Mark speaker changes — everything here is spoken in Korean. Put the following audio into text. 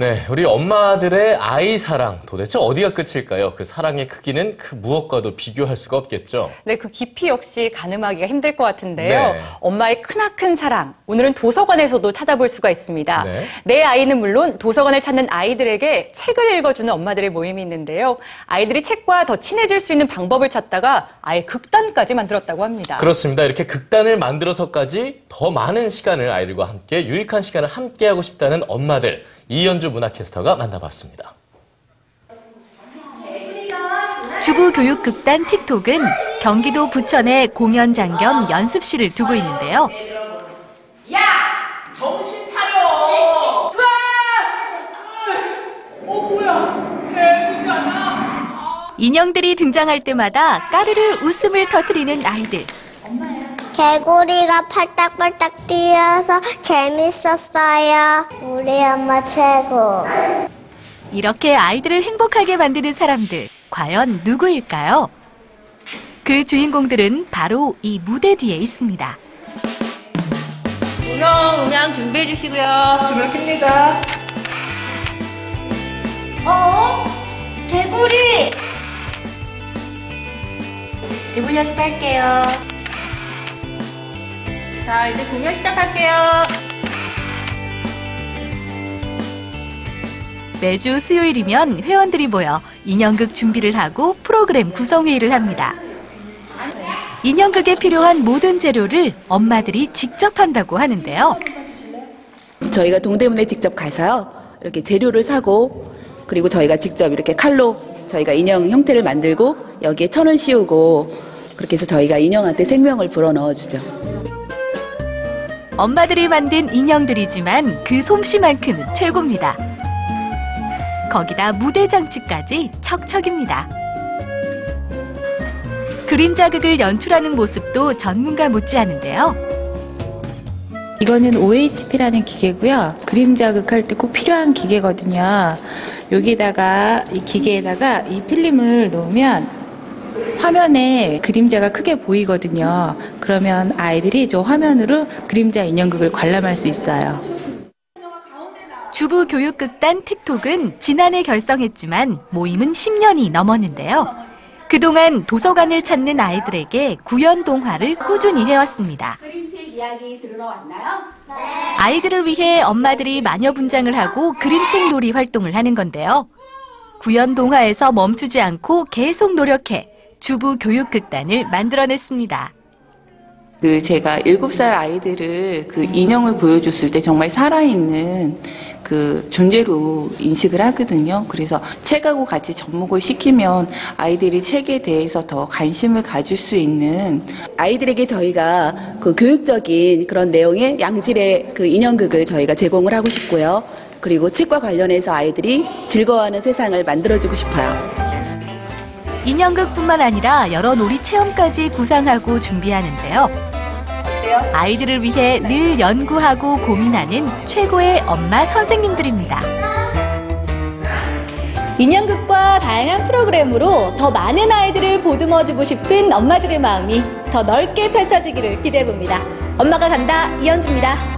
Speaker 1: 네, 우리 엄마들의 아이 사랑 도대체 어디가 끝일까요? 그 사랑의 크기는 그 무엇과도 비교할 수가 없겠죠.
Speaker 2: 네, 그 깊이 역시 가늠하기가 힘들 것 같은데요.
Speaker 1: 네.
Speaker 2: 엄마의 크나큰 사랑. 오늘은 도서관에서도 찾아볼 수가 있습니다.
Speaker 1: 네.
Speaker 2: 내 아이는 물론 도서관을 찾는 아이들에게 책을 읽어주는 엄마들의 모임이 있는데요. 아이들이 책과 더 친해질 수 있는 방법을 찾다가 아예 극단까지 만들었다고 합니다.
Speaker 1: 그렇습니다. 이렇게 극단을 만들어서까지 더 많은 시간을 아이들과 함께 유익한 시간을 함께하고 싶다는 엄마들 이연주 문화캐스터가 만나봤습니다.
Speaker 3: 주부 교육 극단 틱톡은 경기도 부천에 공연장 겸 연습실을 두고 있는데요.
Speaker 4: 야! 정신 차려! 으아! 어, 뭐야? 배부잖아?
Speaker 3: 인형들이 등장할 때마다 까르르 웃음을 터뜨리는 아이들.
Speaker 5: 개구리가 팔딱팔딱 뛰어서 재밌었어요. 우리 엄마 최고.
Speaker 3: 이렇게 아이들을 행복하게 만드는 사람들, 과연 누구일까요? 그 주인공들은 바로 이 무대 뒤에 있습니다.
Speaker 2: 음영, 음향 준비해 주시고요.
Speaker 4: 그렇습니다. 어? 개구리!
Speaker 2: 기분 연습할게요. 자, 이제 공연 시작할게요.
Speaker 3: 매주 수요일이면 회원들이 모여 인형극 준비를 하고 프로그램 구성회의를 합니다. 인형극에 필요한 모든 재료를 엄마들이 직접 한다고 하는데요.
Speaker 6: 저희가 동대문에 직접 가서요. 이렇게 재료를 사고 그리고 저희가 직접 이렇게 칼로 저희가 인형 형태를 만들고 여기에 천을 씌우고 그렇게 해서 저희가 인형한테 생명을 불어 넣어 주죠.
Speaker 3: 엄마들이 만든 인형들이지만 그 솜씨만큼은 최고입니다. 거기다 무대 장치까지 척척입니다. 그림 자극을 연출하는 모습도 전문가 못지않은데요.
Speaker 7: 이거는 OHP라는 기계고요. 그림 자극할 때 꼭 필요한 기계거든요. 여기다가 이 기계에다가 이 필름을 놓으면 화면에 그림자가 크게 보이거든요. 그러면 아이들이 저 화면으로 그림자 인형극을 관람할 수 있어요.
Speaker 3: 주부 교육극단 틱톡은 지난해 결성했지만 모임은 10년이 넘었는데요. 그동안 도서관을 찾는 아이들에게 구연 동화를 꾸준히 해왔습니다.
Speaker 8: 그림책 이야기 들으러 왔나요?
Speaker 3: 아이들을 위해 엄마들이 마녀 분장을 하고 그림책 놀이 활동을 하는 건데요. 구연 동화에서 멈추지 않고 계속 노력해 주부 교육극단을 만들어냈습니다.
Speaker 6: 그 제가 일곱 살 아이들을 그 인형을 보여줬을 때 정말 살아있는 그 존재로 인식을 하거든요. 그래서 책하고 같이 접목을 시키면 아이들이 책에 대해서 더 관심을 가질 수 있는 아이들에게 저희가 그 교육적인 그런 내용의 양질의 그 인형극을 저희가 제공을 하고 싶고요. 그리고 책과 관련해서 아이들이 즐거워하는 세상을 만들어주고 싶어요.
Speaker 3: 인형극뿐만 아니라 여러 놀이 체험까지 구상하고 준비하는데요. 아이들을 위해 늘 연구하고 고민하는 최고의 엄마 선생님들입니다.
Speaker 8: 인형극과 다양한 프로그램으로 더 많은 아이들을 보듬어주고 싶은 엄마들의 마음이 더 넓게 펼쳐지기를 기대해봅니다. 엄마가 간다 이현주입니다.